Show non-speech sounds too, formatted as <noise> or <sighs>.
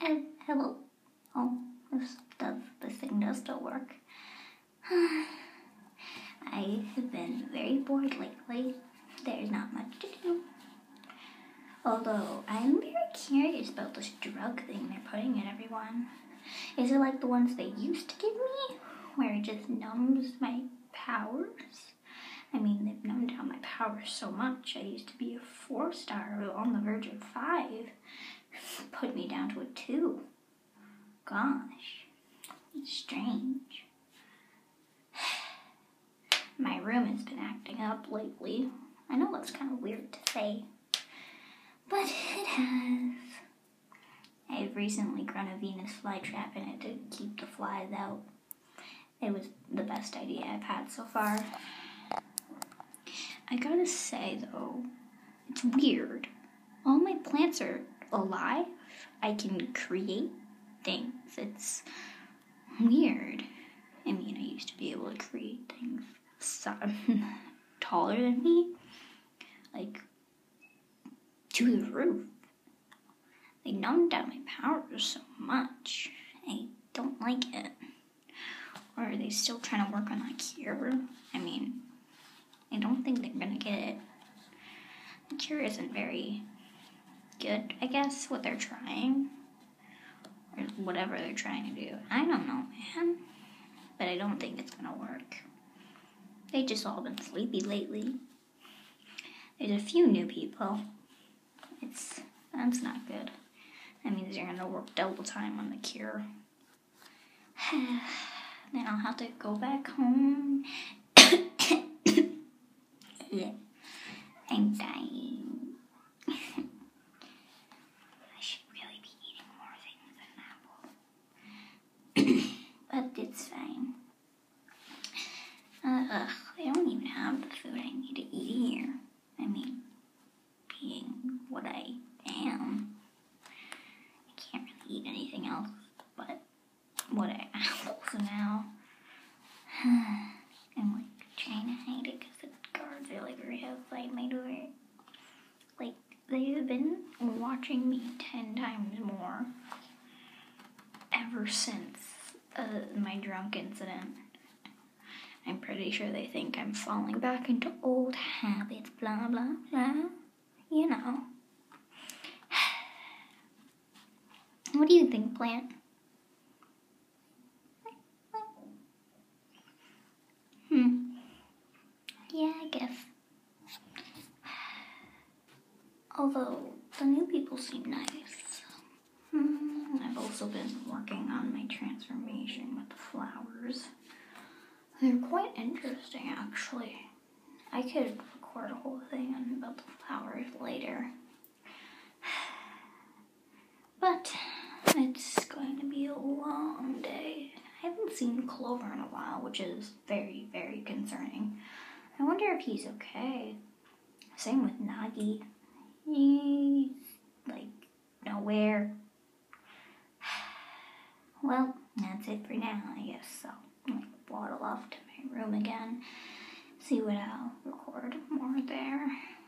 Oh, hello. Oh, this does this thing does still work. <sighs> I have been very bored lately. There's not much to do. Although I'm very curious about this drug thing they're putting in everyone. Is it like the ones they used to give me, where it just numbs my powers? I mean, they've numbed down my powers so much. I used to be a four star on the verge of five. Put me down to a two. Gosh, it's strange. <sighs> My room has been acting up lately. I know that's kind of weird to say, but it has. I've recently grown a Venus flytrap in it to keep the flies out. It was the best idea I've had so far. I gotta say though, it's weird. All my plants are alive. I can create things. It's weird. I mean, I used to be able to create things <laughs> taller than me, like to the roof. They numbed down my powers so much. I don't like it. Or are they still trying to work on a cure? I mean, I don't think they're gonna get it. The cure isn't very good, I guess, what they're trying. Or whatever they're trying to do. I don't know, man. But I don't think it's gonna work. They just all been sleepy lately. There's a few new people. It's that's not good. That means you're gonna work double time on the cure. <sighs> then I'll have to go back home <coughs> <coughs> yeah. I'm dying. I should really be eating more things than apple. But it's fine. Uh, ugh, I don't even have the food I need to eat here. I mean, being what I am, I can't really eat anything else but what I apples <laughs> now. <sighs> I'm like trying to hide it because the guards are like right outside my door. Like they've been watching me ten times more ever since my drunk incident. I'm pretty sure they think I'm falling back into old habits, blah blah blah. You know. <sighs> What do you think, plant? Hmm. Yeah, I guess. <sighs> Although the new people seem nice. Hmm, I've also been working on my transformation with the flowers. They're quite interesting, actually. I could record a whole thing about the flowers later. <sighs> But it's going to be a long day. I haven't seen Clover in a while, which is very, very concerning. I wonder if he's okay. Same with Nagi. He's like nowhere. <sighs> Well, that's it for now, I guess. So waddle off to my room again. See what I'll record more there.